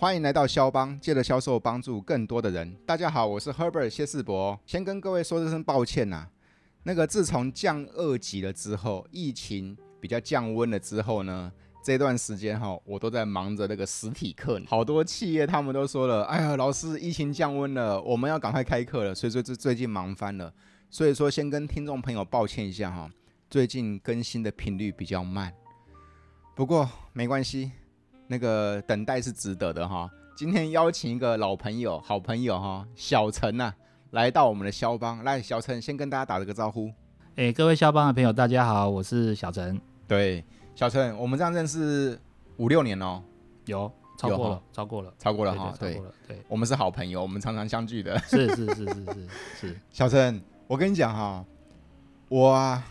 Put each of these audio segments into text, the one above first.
欢迎来到肖邦，借着销售帮助更多的人。大家好，我是 Herbert 谢世博，先跟各位说这声抱歉呐、那个自从降二级了之后，疫情比较降温了之后呢，这段时间哈，我都在忙着那个实体课。好多企业他们都说了，哎呀，老师，疫情降温了，我们要赶快开课了，所以说这最近忙翻了。所以说，先跟听众朋友抱歉一下哈，最近更新的频率比较慢。不过没关系，那个等待是值得的哈。今天邀请一个老朋友、好朋友哈，小陈呐、啊，来到我们的肖邦。来，小陈先跟大家打了个招呼。哎，各位肖邦的朋友，大家好，我是小陈。对，小陈，我们这样认识五六年哦，有超过了，超过了，超过了哈。对，超过了。对，我们是好朋友，我们常常相聚的。是是是是是是。小陈，我跟你讲哈，我啊。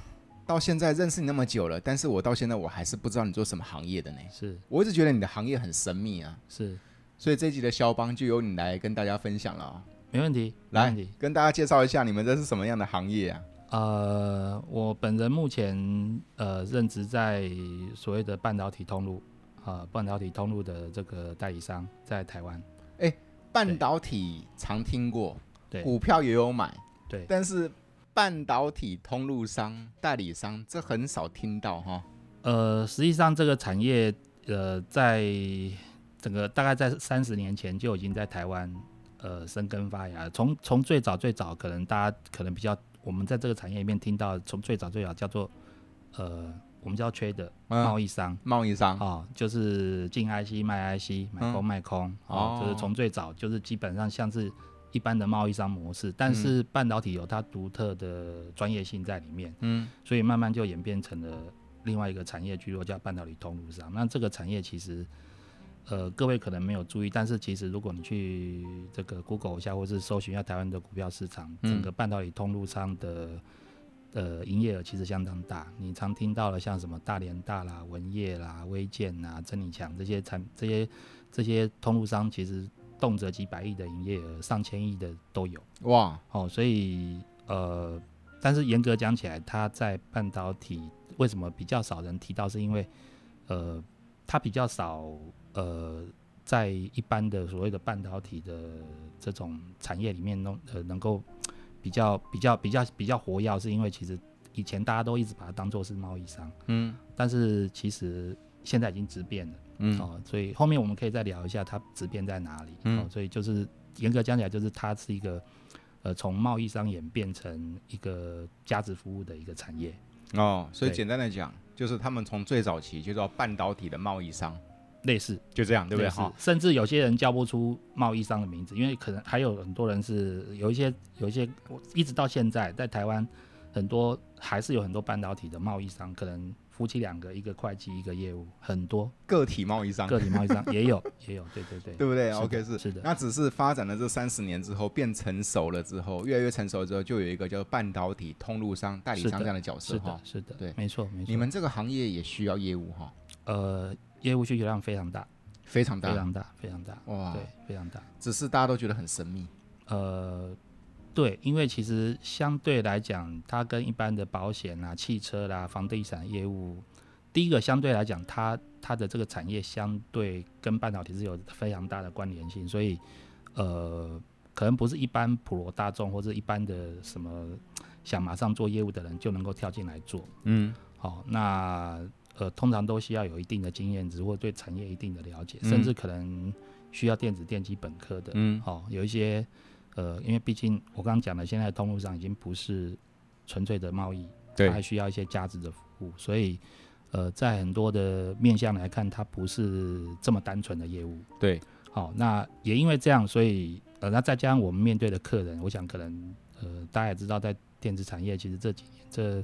到现在认识你那么久了，但是我到现在我还是不知道你做什么行业的呢？是我一直觉得你的行业很神秘啊。是，所以这一集的肖邦就由你来跟大家分享了啊。没问题，来没问题，跟大家介绍一下你们这是什么样的行业啊？呃，我本人目前呃任职在所谓的半导体通路啊、呃，半导体通路的这个代理商在台湾。哎，半导体常听过，对，股票也有买，对，但是。半导体通路商、代理商，这很少听到哈。呃，实际上这个产业，呃，在整个大概在三十年前就已经在台湾呃生根发芽。从从最早最早，可能大家可能比较，我们在这个产业里面听到，从最早最早叫做呃，我们叫 trader 贸易商，贸易商啊，就是进 IC 卖 IC，买空卖空，嗯、哦，就是从最早就是基本上像是。一般的贸易商模式，但是半导体有它独特的专业性在里面，嗯，所以慢慢就演变成了另外一个产业聚落，叫半导体通路商。那这个产业其实，呃，各位可能没有注意，但是其实如果你去这个 Google 一下，或是搜寻一下台湾的股票市场，整个半导体通路商的呃营业额其实相当大。你常听到了像什么大连大啦、文业啦、微建啦、真理强这些产这些这些通路商，其实。动辄几百亿的营业额，上千亿的都有哇！哦，所以呃，但是严格讲起来，它在半导体为什么比较少人提到？是因为呃，它比较少呃，在一般的所谓的半导体的这种产业里面弄呃，能够比较比较比较比较活跃，是因为其实以前大家都一直把它当做是贸易商，嗯，但是其实现在已经质变了。嗯哦，所以后面我们可以再聊一下它质变在哪里。嗯、哦，所以就是严格讲起来，就是它是一个呃从贸易商演变成一个价值服务的一个产业。哦，所以简单来讲，就是他们从最早期就叫半导体的贸易商，类似就这样，对不对？哈，甚至有些人叫不出贸易商的名字，因为可能还有很多人是有一些有一些，一直到现在在台湾很多还是有很多半导体的贸易商，可能。夫妻两个，一个会计，一个业务，很多个体贸易商，个体贸易商 也有，也有，对对对，对不对是？OK，是是的。那只是发展了这三十年之后，变成熟了之后，越来越成熟之后，就有一个叫半导体通路商、代理商这样的角色哈。是的，对，没错没错。你们这个行业也需要业务哈？呃，业务需求量非常大，非常大，非常大，非常大。哇，对，非常大。只是大家都觉得很神秘。呃。对，因为其实相对来讲，它跟一般的保险啊、汽车啦、房地产业务，第一个相对来讲，它它的这个产业相对跟半导体是有非常大的关联性，所以呃，可能不是一般普罗大众或者一般的什么想马上做业务的人就能够跳进来做。嗯，好、哦，那呃，通常都需要有一定的经验值或对产业一定的了解，甚至可能需要电子电机本科的。嗯，好、哦，有一些。呃，因为毕竟我刚刚讲的，现在通路上已经不是纯粹的贸易，对，它还需要一些价值的服务，所以呃，在很多的面向来看，它不是这么单纯的业务。对，好，那也因为这样，所以呃，那再加上我们面对的客人，我想可能呃，大家也知道，在电子产业，其实这几年这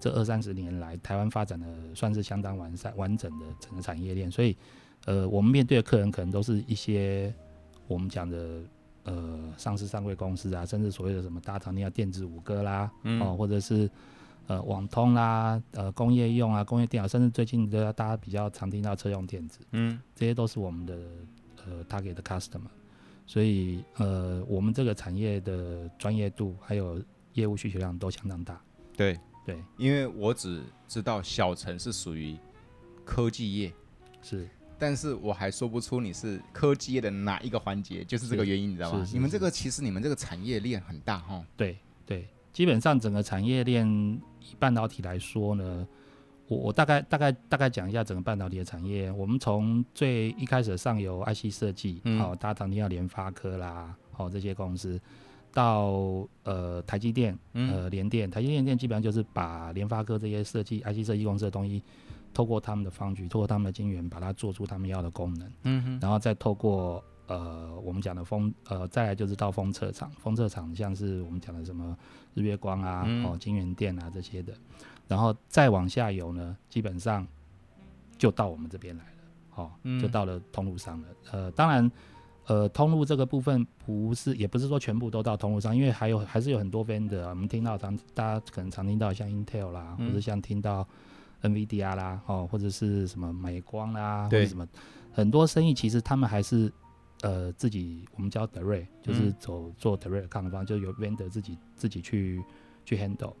这二三十年来，台湾发展的算是相当完善完整的整个产业链，所以呃，我们面对的客人可能都是一些我们讲的。呃，上市上柜公司啊，甚至所谓的什么大厂，你要电子五哥啦，嗯、哦，或者是呃网通啦，呃工业用啊，工业电脑，甚至最近都要大家比较常听到车用电子，嗯，这些都是我们的呃 target 的 customer，所以呃我们这个产业的专业度还有业务需求量都相当大。对。对，因为我只知道小城是属于科技业，是。但是我还说不出你是科技业的哪一个环节，就是这个原因，你知道吗？你们这个其实你们这个产业链很大哈。对对，基本上整个产业链以半导体来说呢，我我大概大概大概讲一下整个半导体的产业。我们从最一开始的上游 IC 设计，好、嗯哦，大家常听到联发科啦，好、哦、这些公司。到呃台积电，呃联电，台积电电基本上就是把联发科这些设计 IC 设计公司的东西，透过他们的方局，透过他们的晶圆，把它做出他们要的功能。嗯哼，然后再透过呃我们讲的风呃再来就是到封测厂，封测厂像是我们讲的什么日月光啊，嗯、哦晶圆店啊这些的，然后再往下游呢，基本上就到我们这边来了，哦，就到了通路上了。呃，当然。呃，通路这个部分不是，也不是说全部都到通路上，因为还有还是有很多 vendor 啊。我们听到常大家可能常听到像 Intel 啦，嗯、或者像听到 NVIDIA 啦，哦，或者是什么美光啦，或者什么很多生意，其实他们还是呃自己我们叫 direct，就是走做 direct 抗方，就由 vendor 自己自己去去 handle。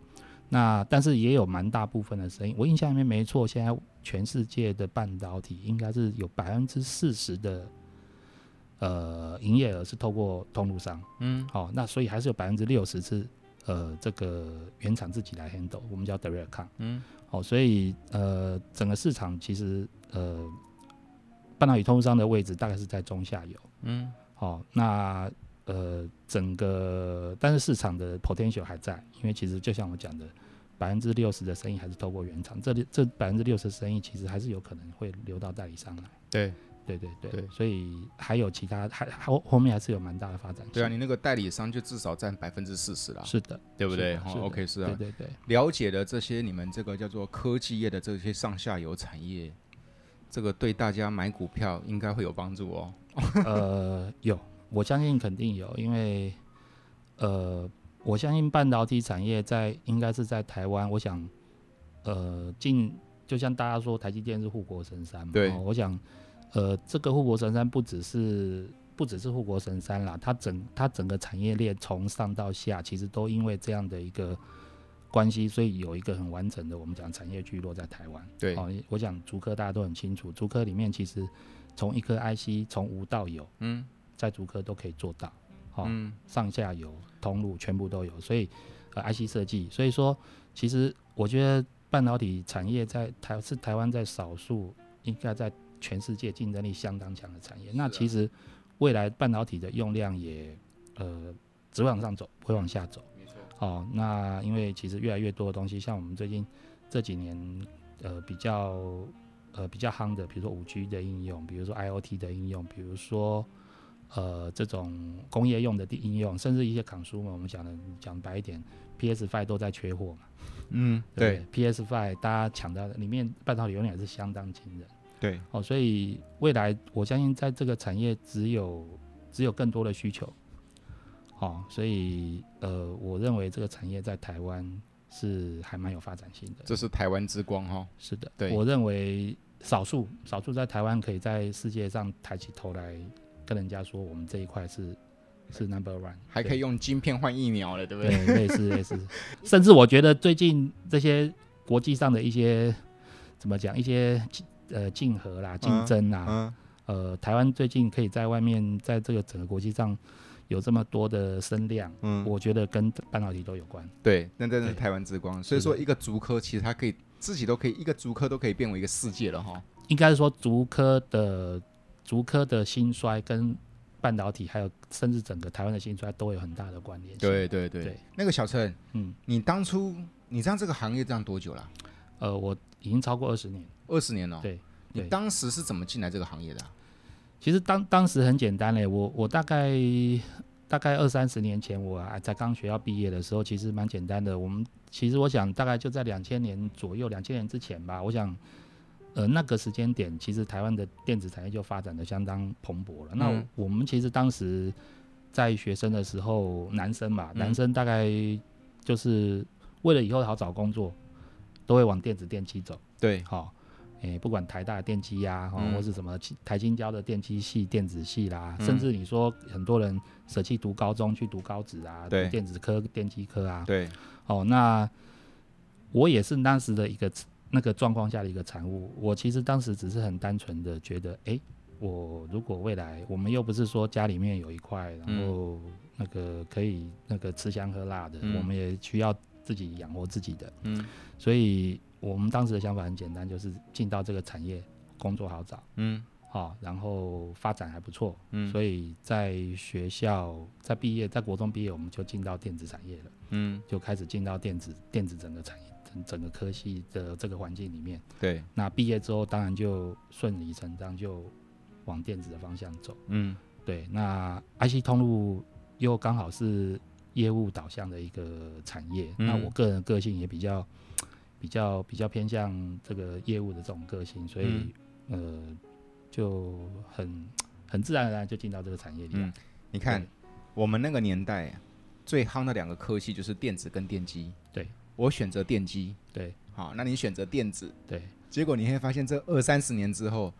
那但是也有蛮大部分的生意，我印象里面没错，现在全世界的半导体应该是有百分之四十的。呃，营业额是透过通路商，嗯，好、哦，那所以还是有百分之六十是呃这个原厂自己来 handle，我们叫 direct account，嗯，好、哦，所以呃整个市场其实呃半导体通路商的位置大概是在中下游，嗯，好、哦，那呃整个但是市场的 potential 还在，因为其实就像我讲的，百分之六十的生意还是透过原厂，这里这百分之六十生意其实还是有可能会流到代理商来，对。对对对，对所以还有其他，还后后面还是有蛮大的发展。对啊，你那个代理商就至少占百分之四十了。是的，对不对？好，OK，是啊。对对对，了解了这些，你们这个叫做科技业的这些上下游产业，这个对大家买股票应该会有帮助哦。呃，有，我相信肯定有，因为呃，我相信半导体产业在应该是在台湾，我想呃，进就像大家说台积电是护国神山嘛，对，我想。呃，这个护国神山不只是不只是护国神山啦，它整它整个产业链从上到下，其实都因为这样的一个关系，所以有一个很完整的我们讲产业聚落在台湾。对，哦，我想竹科大家都很清楚，竹科里面其实从一颗 IC 从无到有，嗯，在竹科都可以做到，哦，嗯，上下游通路全部都有，所以呃 IC 设计，所以说其实我觉得半导体产业在台是台湾在少数应该在。全世界竞争力相当强的产业，那其实未来半导体的用量也呃只会往上走，不会往下走。没错。哦，那因为其实越来越多的东西，像我们最近这几年呃比较呃比较夯的，比如说五 G 的应用，比如说 IoT 的应用，比如说呃这种工业用的应用，甚至一些 consumer 嘛，我们讲的讲白一点，PS Five 都在缺货嘛。嗯，对。PS Five 大家抢到的里面半导体用量也是相当惊人。对，哦，所以未来我相信在这个产业只有只有更多的需求，哦，所以呃，我认为这个产业在台湾是还蛮有发展性的。这是台湾之光哈、哦。是的，对，我认为少数少数在台湾可以在世界上抬起头来跟人家说我们这一块是是 number one，还可以用晶片换疫苗了，对不对？对，类似类似，甚至我觉得最近这些国际上的一些怎么讲一些。呃，竞合啦，竞争啦，嗯嗯、呃，台湾最近可以在外面，在这个整个国际上有这么多的声量，嗯，我觉得跟半导体都有关。对，那真的是台湾之光。所以说，一个竹科其实它可以自己都可以，一个竹科都可以变为一个世界了哈。应该是说，竹科的竹科的兴衰跟半导体，还有甚至整个台湾的兴衰都有很大的关联。对对对。对那个小陈，嗯，你当初你上这个行业这样多久了？呃，我已经超过二十年。二十年了，对，你当时是怎么进来这个行业的啊？其实当当时很简单嘞，我我大概大概二三十年前，我还在刚学校毕业的时候，其实蛮简单的。我们其实我想大概就在两千年左右，两千年之前吧。我想，呃，那个时间点，其实台湾的电子产业就发展的相当蓬勃了。嗯、那我们其实当时在学生的时候，男生嘛，男生大概就是为了以后好找工作，都会往电子电机走。对，好。诶、欸，不管台大的电机呀，哦，或是什么台新交的电机系、电子系啦，嗯、甚至你说很多人舍弃读高中去读高职啊，对读电子科、电机科啊，对，哦，那我也是当时的一个那个状况下的一个产物。我其实当时只是很单纯的觉得，哎、欸，我如果未来我们又不是说家里面有一块，然后那个可以那个吃香喝辣的，嗯、我们也需要自己养活自己的。嗯，所以我们当时的想法很简单，就是进到这个产业，工作好找。嗯。好，然后发展还不错，嗯，所以在学校在毕业，在国中毕业，我们就进到电子产业了，嗯，就开始进到电子电子整个产业整整个科系的这个环境里面，对，那毕业之后当然就顺理成章就往电子的方向走，嗯，对，那 IC 通路又刚好是业务导向的一个产业，嗯，那我个人个性也比较比较比较偏向这个业务的这种个性，所以，嗯，呃。就很很自然而然就进到这个产业里面。嗯，你看，我们那个年代最夯的两个科系就是电子跟电机。对，我选择电机。对，好，那你选择电子。对，结果你会发现，这二三十年之后，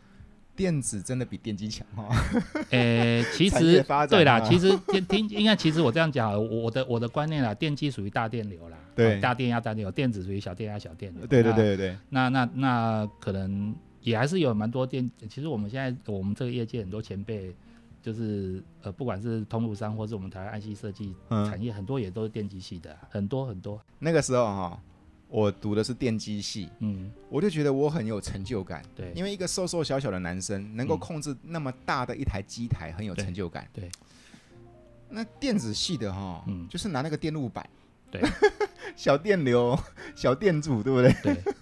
电子真的比电机强哈。呃、欸，其实对啦，其实听应该其实我这样讲，我的我的观念啦，电机属于大电流啦，对，大电压大电流，电子属于小电压小电流。对对对对，那那那，那可能。也还是有蛮多电，其实我们现在我们这个业界很多前辈，就是呃不管是通路商或是我们台湾 IC 设计产业，很多也都是电机系的，很多很多。那个时候哈，我读的是电机系，嗯，我就觉得我很有成就感，对，因为一个瘦瘦小小的男生能够控制那么大的一台机台，很有成就感，对。那电子系的哈，嗯，就是拿那个电路板，对，小电流、小电阻，对不对？对。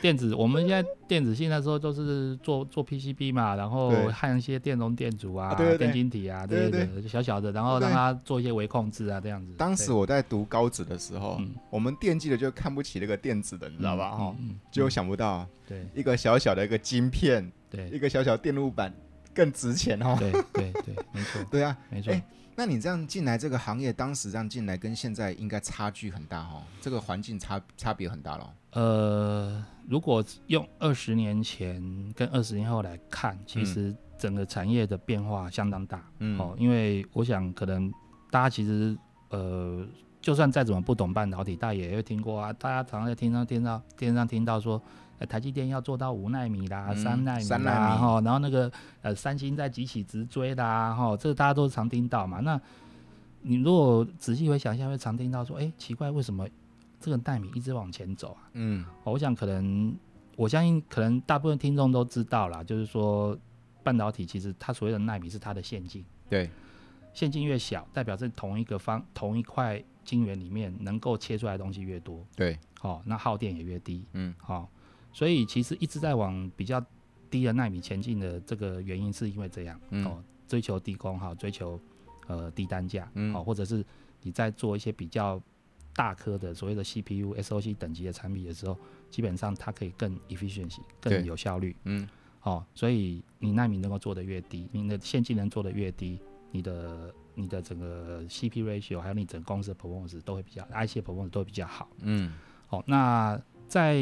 电子，我们现在电子系那时候都是做做 PCB 嘛，然后焊一些电容电阻啊，电晶体啊，对对对，小小的，然后让它做一些微控制啊，这样子。当时我在读高职的时候，我们电机的就看不起那个电子的，你知道吧？哈，就想不到，对，一个小小的一个晶片，对，一个小小电路板更值钱哦。对对对，没错。对啊，没错。那你这样进来这个行业，当时这样进来跟现在应该差距很大哈，这个环境差差别很大了。呃，如果用二十年前跟二十年后来看，其实整个产业的变化相当大。嗯，哦，因为我想可能大家其实呃，就算再怎么不懂半导体，大家也会听过啊，大家常常在听上听到电视上听到说。呃，台积电要做到五纳米啦，三纳米啦，哈，然后那个呃，三星在急起直追啦，哈，这个大家都常听到嘛。那你如果仔细回想一下，会常听到说，哎、欸，奇怪，为什么这个纳米一直往前走啊？嗯，我想可能，我相信可能大部分听众都知道啦，就是说半导体其实它所谓的纳米是它的线径，对，线径越小，代表是同一个方同一块晶圆里面能够切出来的东西越多，对，好，那耗电也越低，嗯，好。所以其实一直在往比较低的纳米前进的这个原因，是因为这样、嗯、哦，追求低功耗，追求呃低单价，嗯、哦，或者是你在做一些比较大颗的所谓的 CPU、SOC 等级的产品的时候，基本上它可以更 efficiency 更有效率，嗯，哦，所以你纳米能够做得越低，你的线技能做得越低，你的你的整个 CP ratio 还有你整个公司的 performance 都会比较，IC performance 都会比较好，嗯，好、哦，那在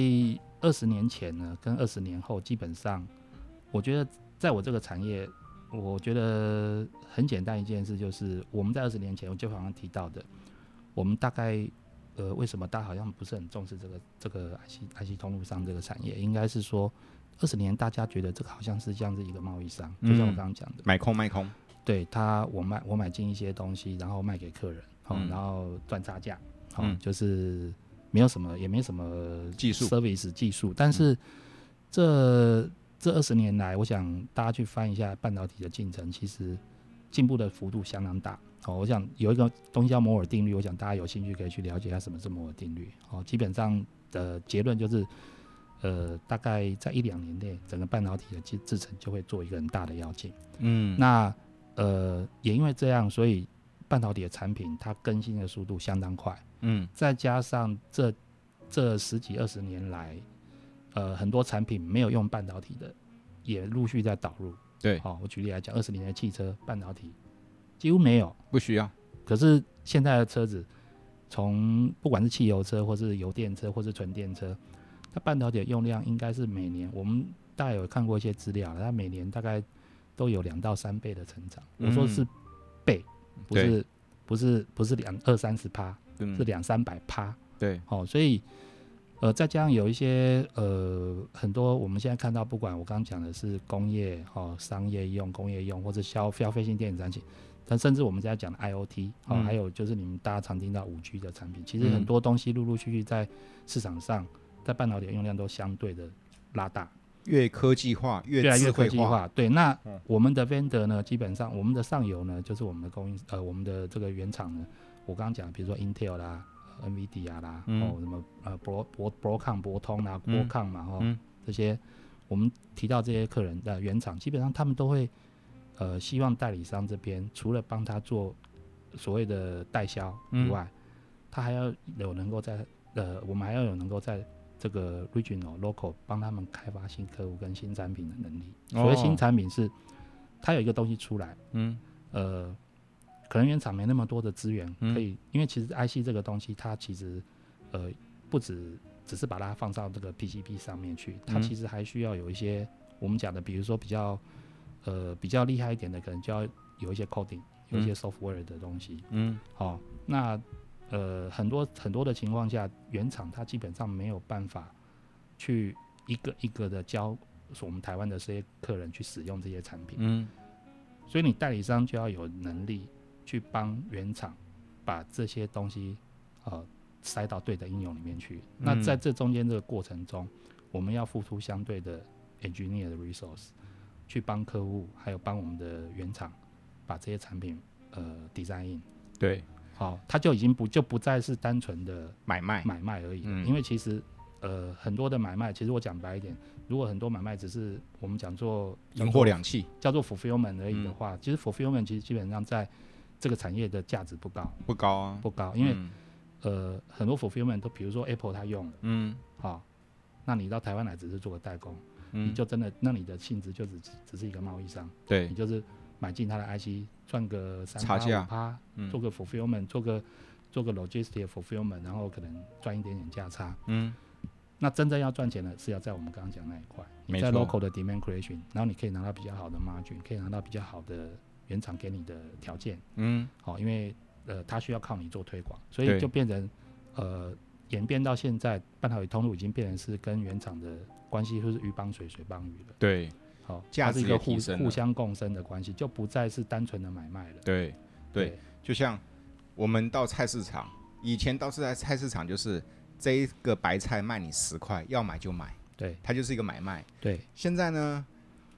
二十年前呢，跟二十年后，基本上，我觉得在我这个产业，我觉得很简单一件事，就是我们在二十年前，我就好像提到的，我们大概，呃，为什么大家好像不是很重视这个这个 IC IC 通路商这个产业？应该是说，二十年大家觉得这个好像是像是一个贸易商，就像我刚刚讲的，买空卖空，对他，我卖我买进一些东西，然后卖给客人，好，然后赚差价，好，就是。没有什么，也没什么技术。service 技术，但是这这二十年来，我想大家去翻一下半导体的进程，其实进步的幅度相当大。哦，我想有一个东西叫摩尔定律，我想大家有兴趣可以去了解一下什么是摩尔定律。哦，基本上的结论就是，呃，大概在一两年内，整个半导体的制制程就会做一个很大的跃进。嗯，那呃也因为这样，所以半导体的产品它更新的速度相当快。嗯，再加上这这十几二十年来，呃，很多产品没有用半导体的，也陆续在导入。对，好、哦，我举例来讲，二十年的汽车半导体几乎没有，不需要。可是现在的车子，从不管是汽油车，或是油电车，或是纯电车，它半导体的用量应该是每年，我们大概有看过一些资料，它每年大概都有两到三倍的成长。嗯、我说是倍，不是不是不是两二三十趴。是两三百趴，对，哦，所以，呃，再加上有一些呃很多我们现在看到，不管我刚刚讲的是工业哦、商业用、工业用或者消消费性电子产品，但甚至我们现在讲的 IOT 哦，嗯、还有就是你们大家常听到五 G 的产品，其实很多东西陆陆续续在市场上，在半导体用量都相对的拉大。越科技化，越，越来越科技化。对，那我们的 vendor 呢，基本上我们的上游呢，就是我们的供应，呃，我们的这个原厂呢，我刚刚讲，比如说 Intel 啦、NVIDIA 啦，嗯、哦，什么呃，博博博康、博通啦、博康嘛，哈、这些我们提到这些客人的原厂，基本上他们都会，呃，希望代理商这边除了帮他做所谓的代销以外，嗯、他还要有能够在，呃，我们还要有能够在。这个 regional local 帮他们开发新客户跟新产品的能力。所谓新产品是，它有一个东西出来，嗯，呃，可能原厂没那么多的资源可以，因为其实 IC 这个东西，它其实呃不止只是把它放到这个 PCB 上面去，它其实还需要有一些我们讲的，比如说比较呃比较厉害一点的，可能就要有一些 coding，有一些 software 的东西，嗯，好，那。呃，很多很多的情况下，原厂它基本上没有办法去一个一个的教我们台湾的这些客人去使用这些产品。嗯，所以你代理商就要有能力去帮原厂把这些东西呃塞到对的应用里面去。嗯、那在这中间这个过程中，我们要付出相对的 engineer 的 resource 去帮客户，还有帮我们的原厂把这些产品呃 design in。对。好，它就已经不就不再是单纯的买卖买卖而已，嗯、因为其实呃很多的买卖，其实我讲白一点，如果很多买卖只是我们讲做银货两讫，叫做 fulfillment 而已的话，嗯、其实 fulfillment 其实基本上在这个产业的价值不高，不高啊，不高，因为、嗯、呃很多 fulfillment 都比如说 Apple 它用了，嗯，好，那你到台湾来只是做个代工，嗯、你就真的那你的性质就只只是一个贸易商，对。你就是。买进他的 IC 赚个三趴五趴，做个 fulfillment，做个做个 logistic fulfillment，然后可能赚一点点价差。嗯，那真正要赚钱的是要在我们刚刚讲那一块，你在 local 的 demand creation，然后你可以拿到比较好的 margin，可以拿到比较好的原厂给你的条件。嗯，好，因为呃，他需要靠你做推广，所以就变成呃，演变到现在，半导体通路已经变成是跟原厂的关系，就是鱼帮水，水帮鱼了。对。好，价值一个互互相共生的关系，就不再是单纯的买卖了。对，对，对就像我们到菜市场，以前到是在菜市场，就是这一个白菜卖你十块，要买就买，对，它就是一个买卖。对，现在呢，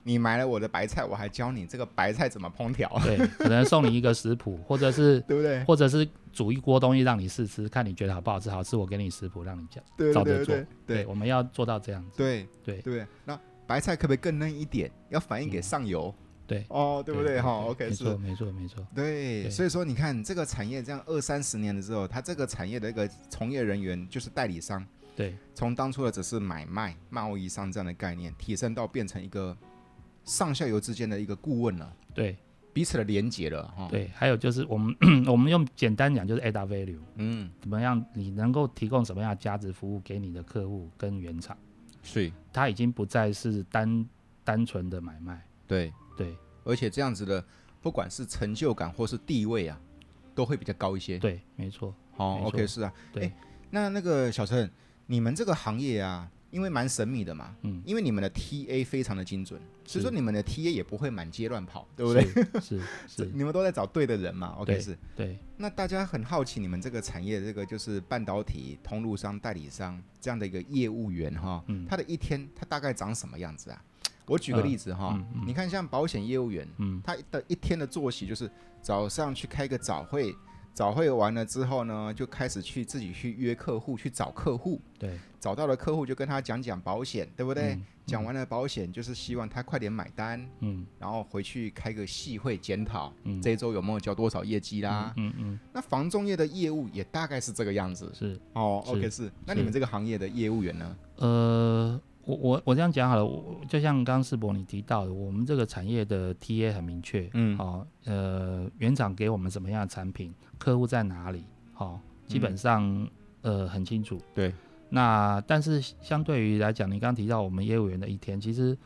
你买了我的白菜，我还教你这个白菜怎么烹调，对，可能送你一个食谱，或者是 对不对？或者是煮一锅东西让你试吃，看你觉得好不好吃，好吃我给你食谱让你讲，照着做。对，我们要做到这样子。对，对，对，那。白菜可不可以更嫩一点？要反映给上游。对哦，对不对？哈，OK，没错，没错，没错。对，所以说你看这个产业这样二三十年了之后，它这个产业的一个从业人员就是代理商。对，从当初的只是买卖贸易商这样的概念，提升到变成一个上下游之间的一个顾问了。对，彼此的连接了哈。对，还有就是我们 我们用简单讲就是 add value，嗯，怎么样？你能够提供什么样的价值服务给你的客户跟原厂？是，它已经不再是单单纯的买卖，对对，而且这样子的，不管是成就感或是地位啊，都会比较高一些。对，没错。好，OK，是啊。对，那那个小陈，你们这个行业啊。因为蛮神秘的嘛，嗯，因为你们的 TA 非常的精准，所以说你们的 TA 也不会满街乱跑，对不对？是 是，你们都在找对的人嘛，OK 是。对。那大家很好奇，你们这个产业，这个就是半导体通路商、代理商这样的一个业务员哈，他的一天他大概长什么样子啊？我举个例子哈，你看像保险业务员，嗯他的一天的作息就是早上去开个早会。早会完了之后呢，就开始去自己去约客户，去找客户。对，找到了客户就跟他讲讲保险，对不对？讲完了保险，就是希望他快点买单。嗯，然后回去开个细会检讨，嗯、这一周有没有交多少业绩啦？嗯嗯。嗯嗯那房仲业的业务也大概是这个样子。是。哦是，OK 是。那你们这个行业的业务员呢？呃。我我我这样讲好了，我就像刚刚世博你提到的，我们这个产业的 TA 很明确，嗯，好、哦，呃，原厂给我们什么样的产品，客户在哪里，好、哦，基本上、嗯、呃很清楚。对。那但是相对于来讲，你刚刚提到我们业务员的一天，其实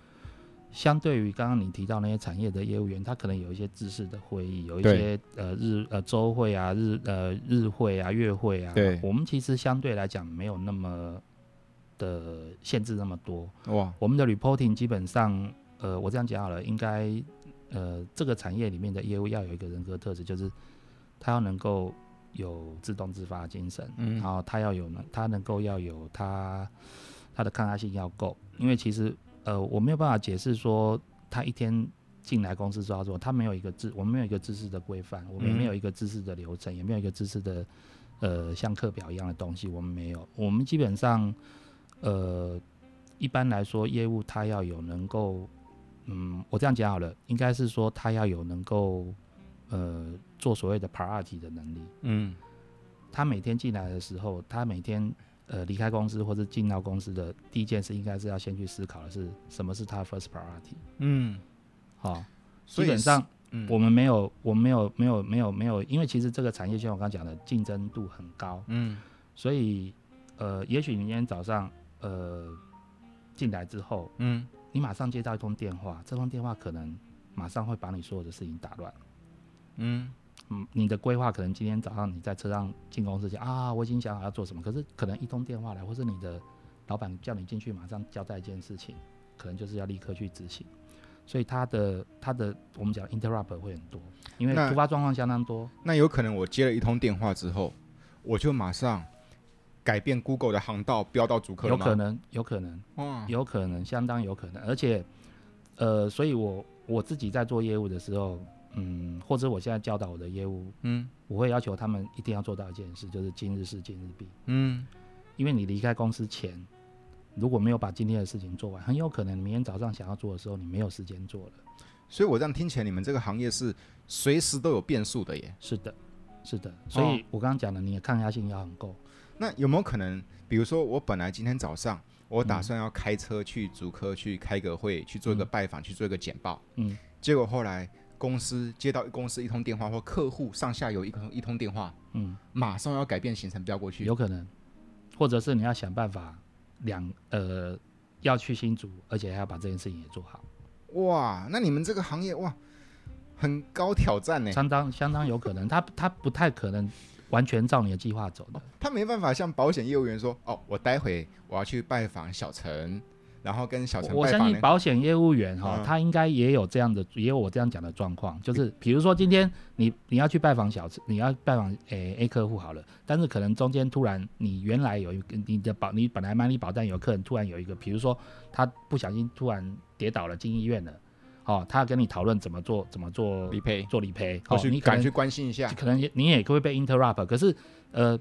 相对于刚刚你提到那些产业的业务员，他可能有一些知识的会议，有一些呃日呃周会啊、日呃日会啊、月会啊，对，我们其实相对来讲没有那么。的限制那么多。哇，我们的 reporting 基本上，呃，我这样讲好了，应该，呃，这个产业里面的业务要有一个人格特质，就是他要能够有自动自发精神，嗯，然后他要有呢，他能够要有他他的抗压性要够，因为其实，呃，我没有办法解释说他一天。进来公司之后做，他没有一个知，我们没有一个知识的规范，我们没有一个知识的流程，嗯、也没有一个知识的，呃，像课表一样的东西，我们没有。我们基本上，呃，一般来说，业务他要有能够，嗯，我这样讲好了，应该是说他要有能够，呃，做所谓的 priority 的能力。嗯，他每天进来的时候，他每天呃离开公司或者进到公司的第一件事，应该是要先去思考的是什么是他 first priority。嗯。好，基本上我们没有，我们没有，没有，没有，没有，因为其实这个产业像我刚刚讲的，竞争度很高，嗯，所以呃，也许你今天早上呃进来之后，嗯，你马上接到一通电话，这通电话可能马上会把你所有的事情打乱，嗯嗯，你的规划可能今天早上你在车上进公司讲啊，我已经想好要做什么，可是可能一通电话来，或是你的老板叫你进去，马上交代一件事情，可能就是要立刻去执行。所以他的他的我们讲 interrupt 会很多，因为突发状况相当多那。那有可能我接了一通电话之后，我就马上改变 Google 的航道，飙到主客吗？有可能，有可能，嗯，有可能，相当有可能。而且，呃，所以我我自己在做业务的时候，嗯，或者我现在教导我的业务，嗯，我会要求他们一定要做到一件事，就是今日事今日毕，嗯，因为你离开公司前。如果没有把今天的事情做完，很有可能明天早上想要做的时候，你没有时间做了。所以，我这样听起来，你们这个行业是随时都有变数的耶。是的，是的。所以我刚刚讲的，你的抗压性要很够。那有没有可能，比如说我本来今天早上我打算要开车去竹科去开个会，去做一个拜访，去做一个简报，嗯，结果后来公司接到公司一通电话，或客户上下游一通一通电话，嗯，马上要改变行程调过去，有可能，或者是你要想办法。两呃要去新竹，而且还要把这件事情也做好。哇，那你们这个行业哇，很高挑战呢。相当相当有可能，他他不太可能完全照你的计划走的。哦，他没办法像保险业务员说，哦，我待会我要去拜访小陈。然后跟小陈，我相信保险业务员哈，他应该也有这样的，也有我这样讲的状况，就是比如说今天你你要去拜访小陈，你要拜访诶 A 客户好了，但是可能中间突然你原来有一个你的保，你本来买你保单有客人突然有一个，比如说他不小心突然跌倒了进医院了，哦，他要跟你讨论怎么做怎么做理赔做理赔，或许你敢去关心一下，可能你也会被 interrupt，可是呃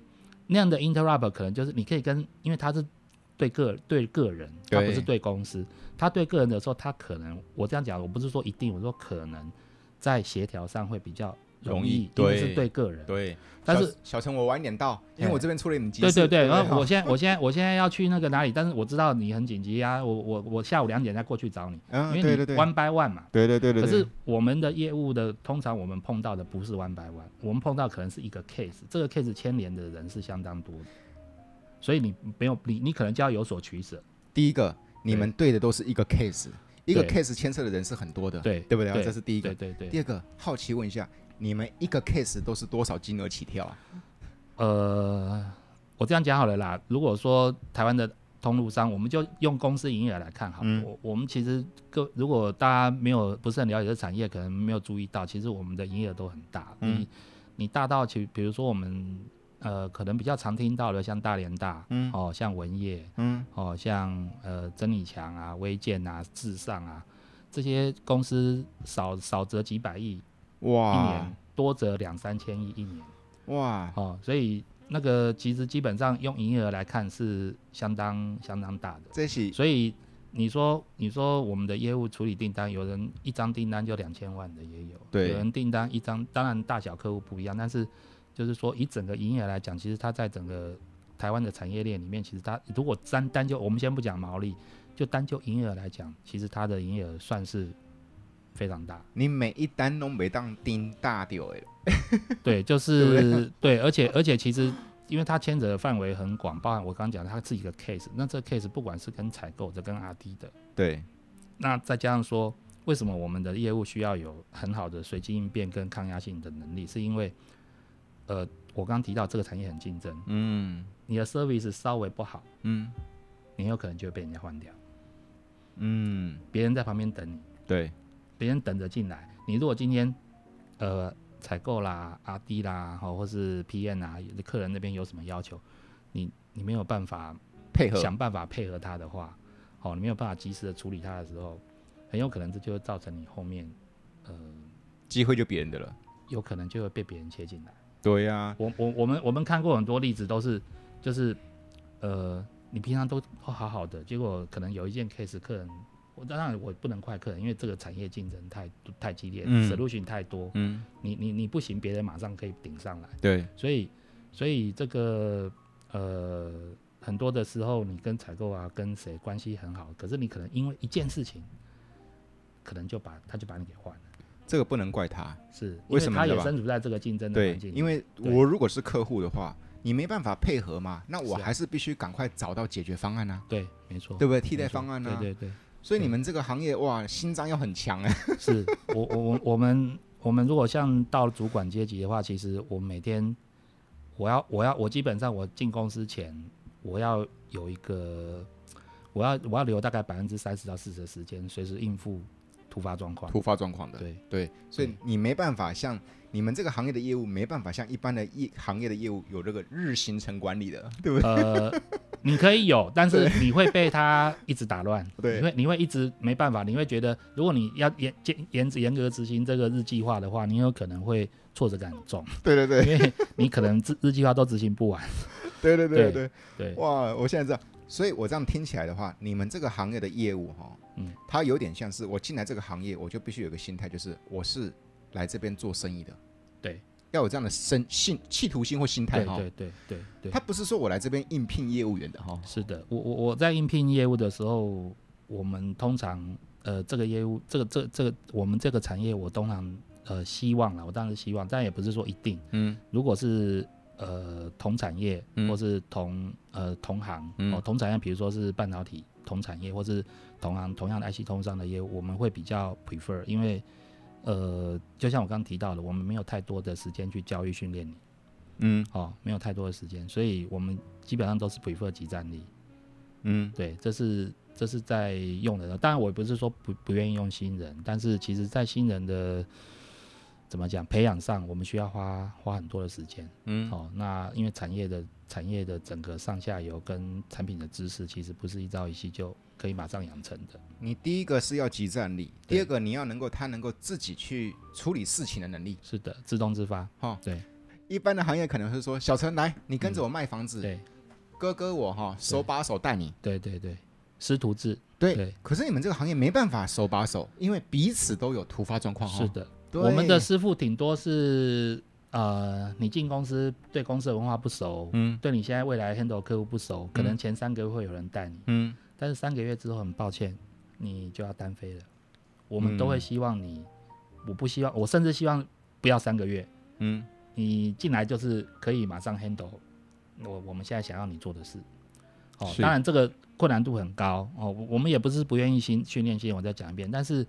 那样的 interrupt 可能就是你可以跟，因为他是。对个对个人，他不是对公司。他对个人的时候，他可能我这样讲，我不是说一定，我说可能在协调上会比较容易，因为是对个人。对，但是小陈，我晚点到，因为我这边出了点急事。对对对，然后我现在我现在我现在要去那个哪里，但是我知道你很紧急啊，我我我下午两点再过去找你，因为你 one by one 嘛。对对对对。可是我们的业务的通常我们碰到的不是 one by one，我们碰到可能是一个 case，这个 case 牵连的人是相当多的。所以你没有你你可能就要有所取舍。第一个，你们对的都是一个 case，一个 case 牵涉的人是很多的，对对不对？这是第一个。对对对。第二个，好奇问一下，你们一个 case 都是多少金额起跳啊？呃，我这样讲好了啦。如果说台湾的通路商，我们就用公司营业额来看好了。我我们其实各如果大家没有不是很了解这产业，可能没有注意到，其实我们的营业额都很大。你你大到其比如说我们。呃，可能比较常听到的，像大连大，嗯，哦，像文业，嗯，哦，像呃，曾理强啊、微健啊、至上啊，这些公司少少则几百亿，哇，一年多则两三千亿一年，哇，哦，所以那个其实基本上用营业额来看是相当相当大的，这是，所以你说你说我们的业务处理订单，有人一张订单就两千万的也有，对，有人订单一张，当然大小客户不一样，但是。就是说，以整个营业额来讲，其实它在整个台湾的产业链里面，其实它如果单单就我们先不讲毛利，就单就营业额来讲，其实它的营业额算是非常大。你每一单都没当丁大掉哎。对，就是对，而且而且其实因为它牵扯的范围很广，包含我刚刚讲的它自己的 case，那这个 case 不管是跟采购的跟 RD 的，对，那再加上说，为什么我们的业务需要有很好的随机应变跟抗压性的能力，是因为。呃，我刚刚提到这个产业很竞争，嗯，你的 service 稍微不好，嗯，你有可能就会被人家换掉。嗯，别人在旁边等你，对，别人等着进来。你如果今天呃采购啦、阿 D 啦，哦或是 PM 啊，客人那边有什么要求，你你没有办法配合，想办法配合他的话，好，你没有办法及时的处理他的时候，很有可能这就会造成你后面呃机会就别人的了，有可能就会被别人切进来。对呀、啊，我我我们我们看过很多例子，都是就是呃。你平常都好好的，结果可能有一件 case，客人，我当然我不能怪客人，因为这个产业竞争太太激烈，嗯，solution 太多，嗯，你你你不行，别人马上可以顶上来，对，所以所以这个呃很多的时候，你跟采购啊跟谁关系很好，可是你可能因为一件事情，可能就把他就把你给换了，这个不能怪他，是为什么？他也身处在这个竞争的环境，对，因为我如果是客户的话。你没办法配合嘛？那我还是必须赶快找到解决方案呢、啊。对，没错，对不对？替代方案呢、啊？对对对。所以你们这个行业哇，心脏要很强哎。是我我我我们我们如果像到主管阶级的话，其实我每天我要我要我基本上我进公司前，我要有一个我要我要留大概百分之三十到四十的时间，随时应付突发状况。突发状况的。对对，所以你没办法像。你们这个行业的业务没办法像一般的业行业的业务有这个日行程管理的，对不对？呃，你可以有，但是你会被他一直打乱。对，你会你会一直没办法，你会觉得如果你要严严严严格执行这个日计划的话，你有可能会挫折感很重。对对对，因为你可能日日计划都执行不完。对对对对对，对哇！我现在知道，所以我这样听起来的话，你们这个行业的业务哈，嗯，它有点像是我进来这个行业，我就必须有个心态，就是我是来这边做生意的。对。要有这样的生性、企图心或心态哈。对对对对，他不是说我来这边应聘业务员的哈。是的，我我我在应聘业务的时候，我们通常呃这个业务，这个这这个我们这个产业，我通常呃希望了，我当然希望，但也不是说一定。嗯。如果是呃同产业或是同呃同行哦同产业，比如说是半导体同产业或是同行同样的 IC 通商的业务，我们会比较 prefer，因为。呃，就像我刚刚提到的，我们没有太多的时间去教育训练你，嗯，哦，没有太多的时间，所以我们基本上都是 prefer 即战力，嗯，对，这是这是在用的。当然，我也不是说不不愿意用新人，但是其实在新人的怎么讲培养上，我们需要花花很多的时间，嗯，哦，那因为产业的产业的整个上下游跟产品的知识，其实不是一朝一夕就。可以马上养成的。你第一个是要集战力，第二个你要能够他能够自己去处理事情的能力。是的，自动自发。哈，对。一般的行业可能是说，小陈来，你跟着我卖房子。对。哥哥我哈手把手带你。对对对。师徒制。对。可是你们这个行业没办法手把手，因为彼此都有突发状况。是的。我们的师傅顶多是呃，你进公司对公司的文化不熟，嗯，对你现在未来 handle 客户不熟，可能前三个月会有人带你，嗯。但是三个月之后，很抱歉，你就要单飞了。我们都会希望你，嗯、我不希望，我甚至希望不要三个月。嗯，你进来就是可以马上 handle 我我们现在想要你做的事。哦，当然这个困难度很高哦。我们也不是不愿意新训练新人，我再讲一遍。但是，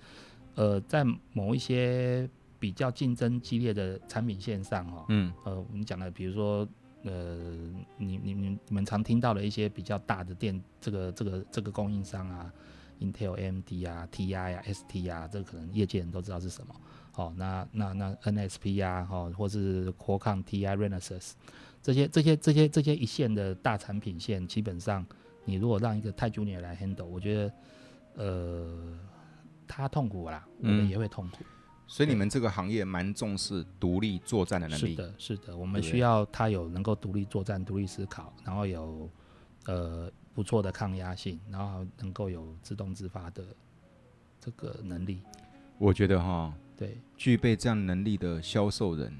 呃，在某一些比较竞争激烈的产品线上，哦，嗯，呃，我们讲的，比如说。呃，你你你你们常听到的一些比较大的店，这个这个这个供应商啊，Intel、AMD 啊、TI 啊、ST 啊，这个可能业界人都知道是什么。好、哦，那那那 NSP 啊，哈、哦，或是 Qualcomm、TI、Renesas 这些这些这些这些一线的大产品线，基本上你如果让一个太 Junior 来 handle，我觉得呃，他痛苦啦，我们也会痛苦。嗯所以你们这个行业蛮重视独立作战的能力。是的，是的，我们需要他有能够独立作战、独立思考，然后有呃不错的抗压性，然后能够有自动自发的这个能力。我觉得哈，对，具备这样能力的销售人，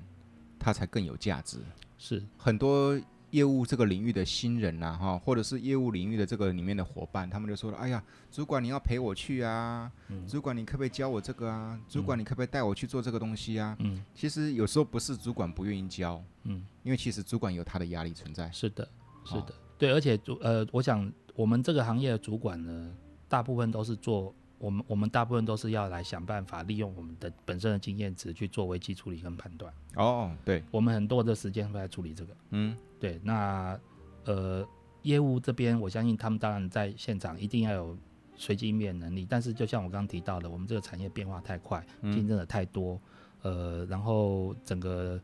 他才更有价值。是很多。业务这个领域的新人呐、啊，哈，或者是业务领域的这个里面的伙伴，他们就说了：“哎呀，主管你要陪我去啊，嗯、主管你可不可以教我这个啊？主管你可不可以带我去做这个东西啊？”嗯，其实有时候不是主管不愿意教，嗯，因为其实主管有他的压力存在。是的，是的，对，而且主呃，我想我们这个行业的主管呢，大部分都是做。我们我们大部分都是要来想办法利用我们的本身的经验值去做危机处理跟判断。哦，对，我们很多的时间会来处理这个。嗯，对。那呃，业务这边，我相信他们当然在现场一定要有随机应变能力，但是就像我刚刚提到的，我们这个产业变化太快，竞争的太多，呃，然后整个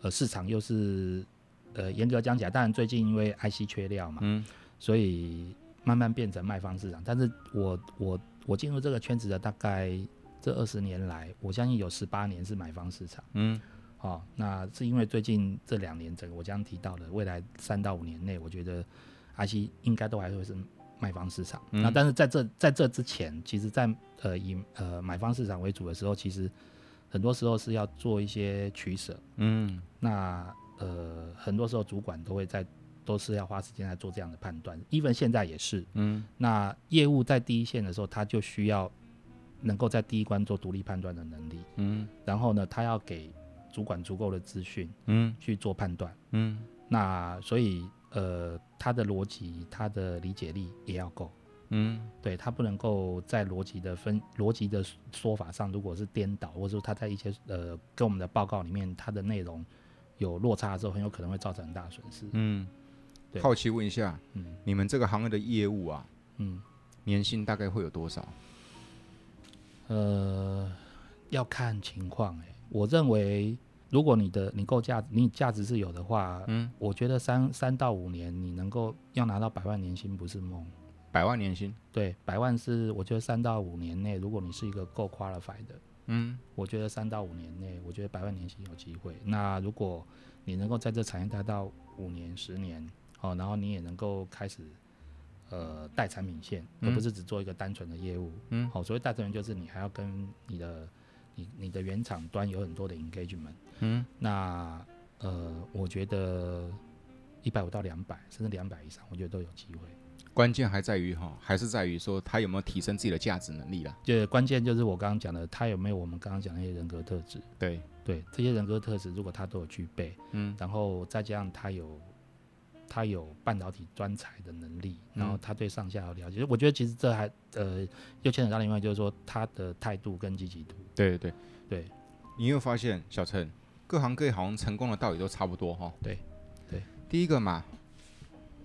呃市场又是呃严格讲起来，当然最近因为 IC 缺料嘛，嗯，所以慢慢变成卖方市场。但是我我我进入这个圈子的大概这二十年来，我相信有十八年是买方市场，嗯。哦，那是因为最近这两年，整个我刚刚提到的，未来三到五年内，我觉得 IC 应该都还会是卖方市场。嗯、那但是在这在这之前，其实，在呃以呃买方市场为主的时候，其实很多时候是要做一些取舍。嗯，那呃很多时候主管都会在都是要花时间来做这样的判断，even 现在也是。嗯，那业务在第一线的时候，他就需要能够在第一关做独立判断的能力。嗯，然后呢，他要给主管足够的资讯，嗯，去做判断，嗯，那所以呃，他的逻辑、他的理解力也要够，嗯，对他不能够在逻辑的分逻辑的说法上，如果是颠倒，或者说他在一些呃跟我们的报告里面，他的内容有落差的时候，很有可能会造成很大损失。嗯，好奇问一下，嗯，你们这个行业的业务啊，嗯，年薪大概会有多少？呃，要看情况哎、欸。我认为，如果你的你够价，你价值是有的话，嗯，我觉得三三到五年你能够要拿到百万年薪不是梦。百万年薪？对，百万是我觉得三到五年内，如果你是一个够 qualified 的，嗯，我觉得三到五年内，我觉得百万年薪有机会。那如果你能够在这产业待到五年、十年，哦，然后你也能够开始，呃，带产品线，而不是只做一个单纯的业务，嗯，好，所谓带产品就是你还要跟你的。你你的原厂端有很多的 engagement，嗯，那呃，我觉得一百五到两百，甚至两百以上，我觉得都有机会。关键还在于哈，还是在于说他有没有提升自己的价值能力啦。就关键就是我刚刚讲的，他有没有我们刚刚讲的那些人格特质？对对，这些人格特质如果他都有具备，嗯，然后再加上他有。他有半导体专才的能力，然后他对上下有了解，嗯、我觉得其实这还呃又牵扯到另外就是说他的态度跟积极度。对对对对，你有发现小陈各行各业好像成功的道理都差不多哈？对对，第一个嘛，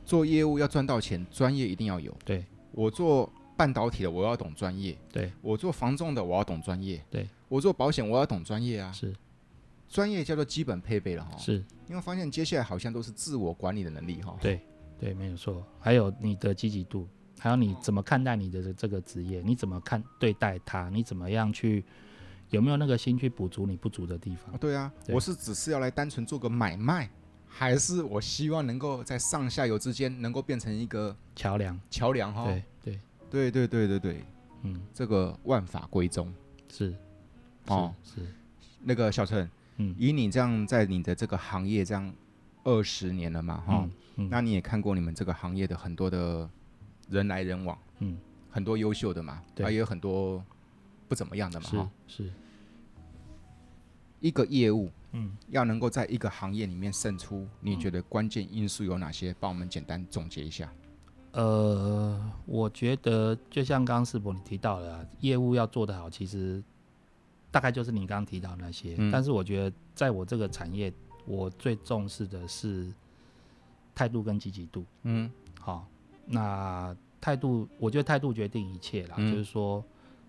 做业务要赚到钱，专业一定要有。对，我做半导体的我要懂专业。对，我做防重的我要懂专业。对，我做保险我要懂专业啊。是。专业叫做基本配备了哈，是，因为发现接下来好像都是自我管理的能力哈。对，对，没有错。还有你的积极度，还有你怎么看待你的这个职业，你怎么看对待它，你怎么样去，有没有那个心去补足你不足的地方？对啊，对，我是只是要来单纯做个买卖，还是我希望能够在上下游之间能够变成一个桥梁？桥梁哈。对对。对对对对对，嗯，这个万法归宗。是，哦。是，是那个小陈。嗯，以你这样在你的这个行业这样二十年了嘛，哈、嗯嗯，那你也看过你们这个行业的很多的人来人往，嗯，很多优秀的嘛，对，也有很多不怎么样的嘛，哈，是，一个业务，嗯，要能够在一个行业里面胜出，你觉得关键因素有哪些？帮我们简单总结一下。呃，我觉得就像刚刚世博你提到的、啊，业务要做得好，其实。大概就是你刚刚提到那些，嗯，但是我觉得在我这个产业，我最重视的是态度跟积极度。嗯，好，那态度，我觉得态度决定一切啦。嗯，就是说，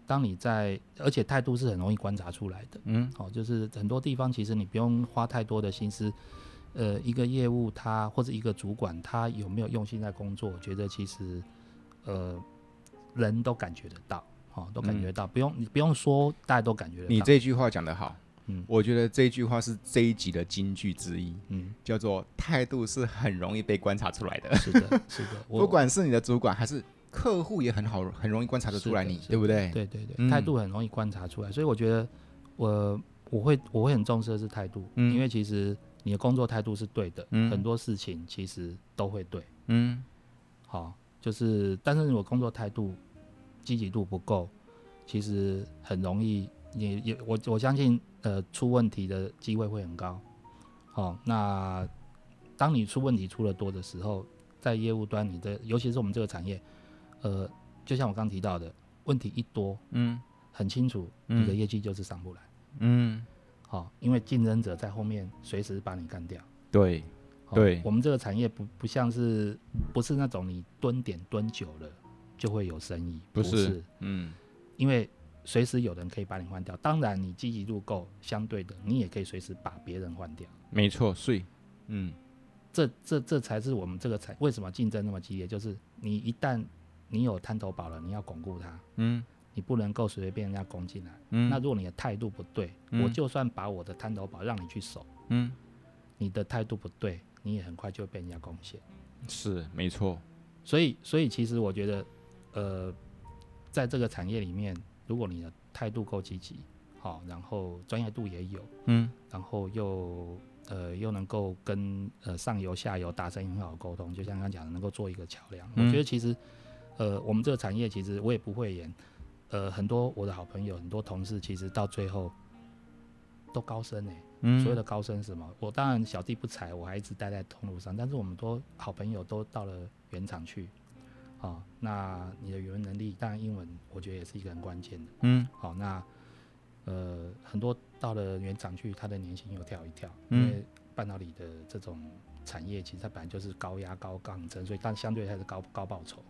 当你在，而且态度是很容易观察出来的。嗯，好，就是很多地方其实你不用花太多的心思。呃，一个业务他或者一个主管他有没有用心在工作，我觉得其实呃人都感觉得到。哦，都感觉到，嗯、不用你不用说，大家都感觉得到。你这句话讲得好，嗯，我觉得这句话是这一集的金句之一，嗯，叫做态度是很容易被观察出来的。是的，是的，不管是你的主管还是客户，也很好，很容易观察得出来你，对不对？对对对，态度很容易观察出来，所以我觉得我我会我会很重视的是态度，嗯，因为其实你的工作态度是对的，嗯，很多事情其实都会对，嗯，好，就是但是如果工作态度。积极度不够，其实很容易，你也我我相信，呃，出问题的机会会很高。好、哦，那当你出问题出的多的时候，在业务端，你的尤其是我们这个产业，呃，就像我刚提到的，问题一多，嗯，很清楚，你的业绩就是上不来，嗯，好、哦，因为竞争者在后面随时把你干掉。对，对，我们这个产业不不像是不是那种你蹲点蹲久了就会有生意，不是，不是。嗯，因为随时有人可以把你换掉。当然，你积极度够，相对的，你也可以随时把别人换掉。没错，所以，嗯，这这这才是我们这个产为什么竞争那么激烈，就是你一旦你有摊头堡了，你要巩固它，嗯，你不能够随随便人家攻进来，嗯，那如果你的态度不对，嗯，我就算把我的摊头堡让你去守，嗯，你的态度不对。你也很快就会被人家攻陷，是没错。所以，所以其实我觉得，呃，在这个产业里面，如果你的态度够积极，好，然后专业度也有，嗯，然后又呃又能够跟呃上游下游达成很好的沟通，就像刚刚讲的，能够做一个桥梁。嗯，我觉得其实，呃，我们这个产业其实我也不会演，呃，很多我的好朋友，很多同事，其实到最后都高升呢、欸。嗯，所谓的高升是什么？我当然小弟不才，我还一直待在通路上，但是我们都好朋友都到了原厂去，啊、哦，那你的语文能力，当然英文我觉得也是一个很关键的，嗯，好、哦，那呃很多到了原厂去，他的年薪又跳一跳，嗯、因为半导体的这种产业其实它本来就是高压高杠争，所以但相对还是高高报酬，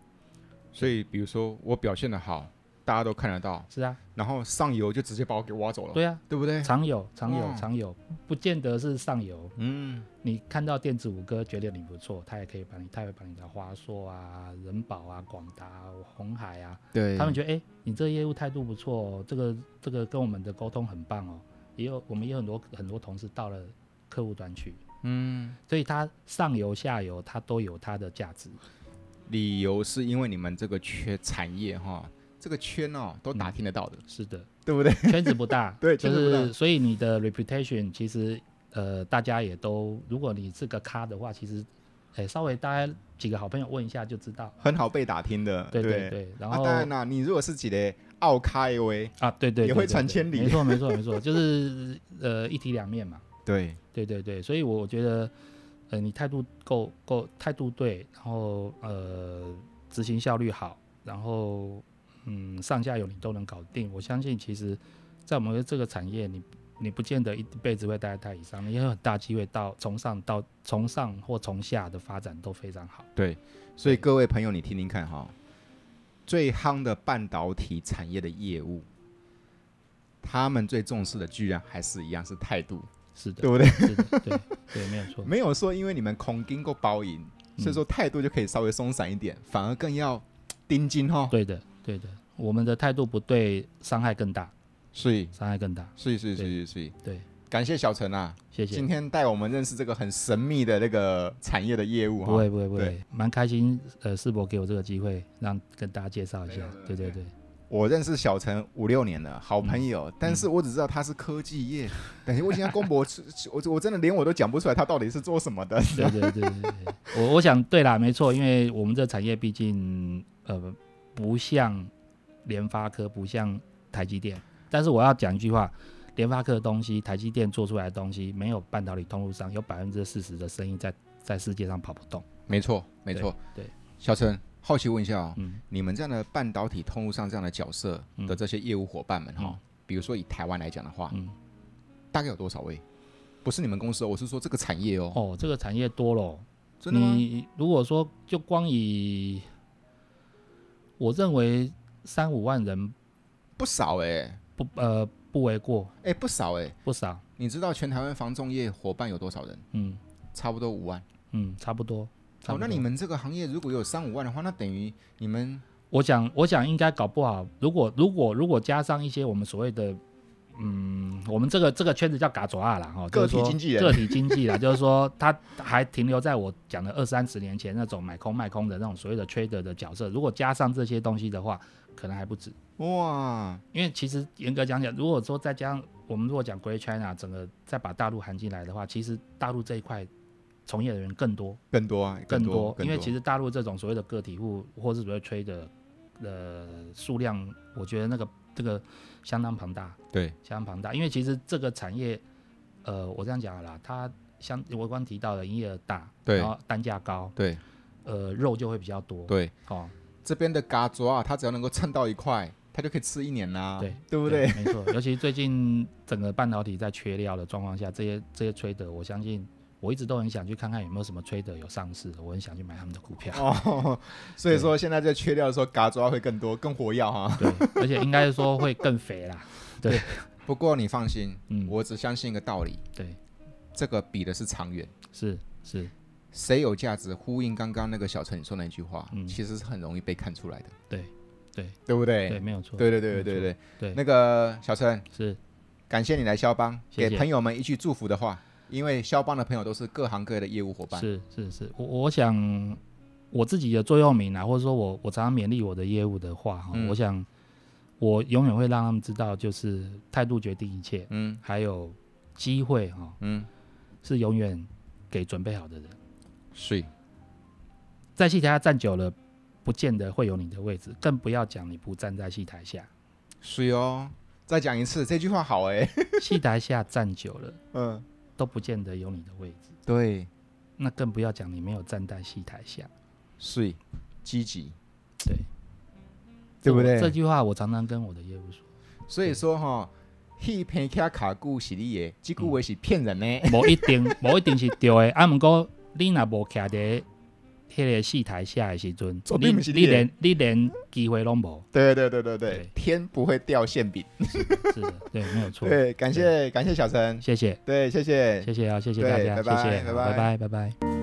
所以比如说我表现得好。大家都看得到，是啊，然后上游就直接把我给挖走了，对啊，对不对？常有，常有，常有，不见得是上游。嗯，你看到电子五哥觉得你不错，他也可以把你，他会把你的华硕啊、人保啊、广达、红海啊，对，他们觉得哎、欸，你这个业务态度不错哦，这个这个跟我们的沟通很棒哦。也有我们也有很多很多同事到了客户端去，嗯，所以它上游下游它都有它的价值。理由是因为你们这个缺产业哈。这个圈哦，都打听得到的，嗯、是的，对不对？圈子不大，对，就是所以你的 reputation 其实呃，大家也都，如果你是个咖的话，其实哎，稍微大家几个好朋友问一下就知道，很好被打听的，对对对。然后、啊、当然啦，你如果是几个奥咖威啊，对对，对，对，对，对，也会传千里，没错没错没错，就是呃一体两面嘛，对对对对，所以我觉得呃你态度够够态度对，然后呃执行效率好，然后。嗯，上下游你都能搞定，我相信其实，在我们的这个产业，你你不见得一辈子会待在代理商，你也有很大机会到从上到从上或从下的发展都非常好。对，所以各位朋友，你听听看哈，最夯的半导体产业的业务，他们最重视的居然还是一样是态度，是的，对不对？是的，对 对，没有错，没有说因为你们空经过包赢，所以说态度就可以稍微松散一点，嗯、反而更要盯紧哈。对的。对的，我们的态度不对，伤害更大，所以伤害更大，所以所以所以所以对，感谢小陈啊，谢谢，今天带我们认识这个很神秘的那个产业的业务哈，不会不会不会，蛮开心，呃，世博给我这个机会，让跟大家介绍一下，对对对，我认识小陈五六年了，好朋友，但是我只知道他是科技业，等于我现在公博，我我真的连我都讲不出来他到底是做什么的，对对对对对，我我想对啦，没错，因为我们这产业毕竟呃。不像联发科，不像台积电，但是我要讲一句话：联发科的东西，台积电做出来的东西，没有半导体通路上有百分之四十的生意在在世界上跑不动。没错，没错。对，小陈，好奇问一下哦，嗯，你们这样的半导体通路上这样的角色的这些业务伙伴们哈，嗯，比如说以台湾来讲的话，嗯，大概有多少位？不是你们公司哦，我是说这个产业哦。哦，这个产业多了，真的吗？你如果说就光以我认为三五万人不少哎、欸，不呃不为过哎、欸，不少哎、欸，不少。你知道全台湾防重业伙伴有多少人？嗯，差不多五万。嗯，差不多。哦，那你们这个行业如果有三五万的话，那等于你们……我想，我想应该搞不好，如果如果如果加上一些我们所谓的。嗯，我们这个这个圈子叫嘎爪啊啦，哈，个体经济人，个体经济啦，就是说他还停留在我讲的二三十年前那种买空卖空的那种所谓的 trader 的角色。如果加上这些东西的话，可能还不止。哇，因为其实严格讲讲，如果说再加上我们如果讲 Great China 整个再把大陆含进来的话，其实大陆这一块从业的人更多，更多啊，更多，因为其实大陆这种所谓的个体户或是所谓 trader 的数量，我觉得那个这个。相当庞大，对，相当庞大，因为其实这个产业，呃，我这样讲啦，它相我刚提到的营业额大，对，然后单价高，对，呃，肉就会比较多，对，哦，这边的嘎爪啊，它只要能够蹭到一块，它就可以吃一年啦，对，对不对？对没错，尤其最近整个半导体在缺料的状况下，这些这些 trader，我相信我一直都很想去看看有没有什么 trader 有上市，我很想去买他们的股票。哦，所以说现在在缺料的时候，嘎抓会更多，更活跃哈。对，而且应该是说会更肥啦。对，不过你放心，嗯，我只相信一个道理，对，这个比的是长远，是是，谁有价值，呼应刚刚那个小陈你说那句话，嗯，其实是很容易被看出来的。对对，对不对？对，没有错。对对对对对对对，那个小陈是。感谢你来肖邦，给朋友们一句祝福的话，因为肖邦的朋友都是各行各业的业务伙伴。是是是，我我想我自己的座右铭啊，或者说我我常常勉励我的业务的话哈，嗯、我想我永远会让他们知道，就是态度决定一切，嗯，还有机会哈，嗯，是永远给准备好的人。是，在戏台下站久了，不见得会有你的位置，更不要讲你不站在戏台下。是哦。再讲一次这句话好哎，戏台下站久了，嗯，都不见得有你的位置。对，那更不要讲你没有站在戏台下，所以积极，对，对不对？这句话我常常跟我的业务说。所以说哈，戏片卡卡故是你的，这句话是骗人的，不一定，不一定是对的。啊，不过你那无卡的。迄个戏台下的时阵，你你连你连机会拢无。对对对对对，天不会掉馅饼。是的，对，没有错。对，感谢感谢小陈，谢谢。对，谢谢，谢谢啊，谢谢大家，谢谢，拜拜，拜拜，拜拜。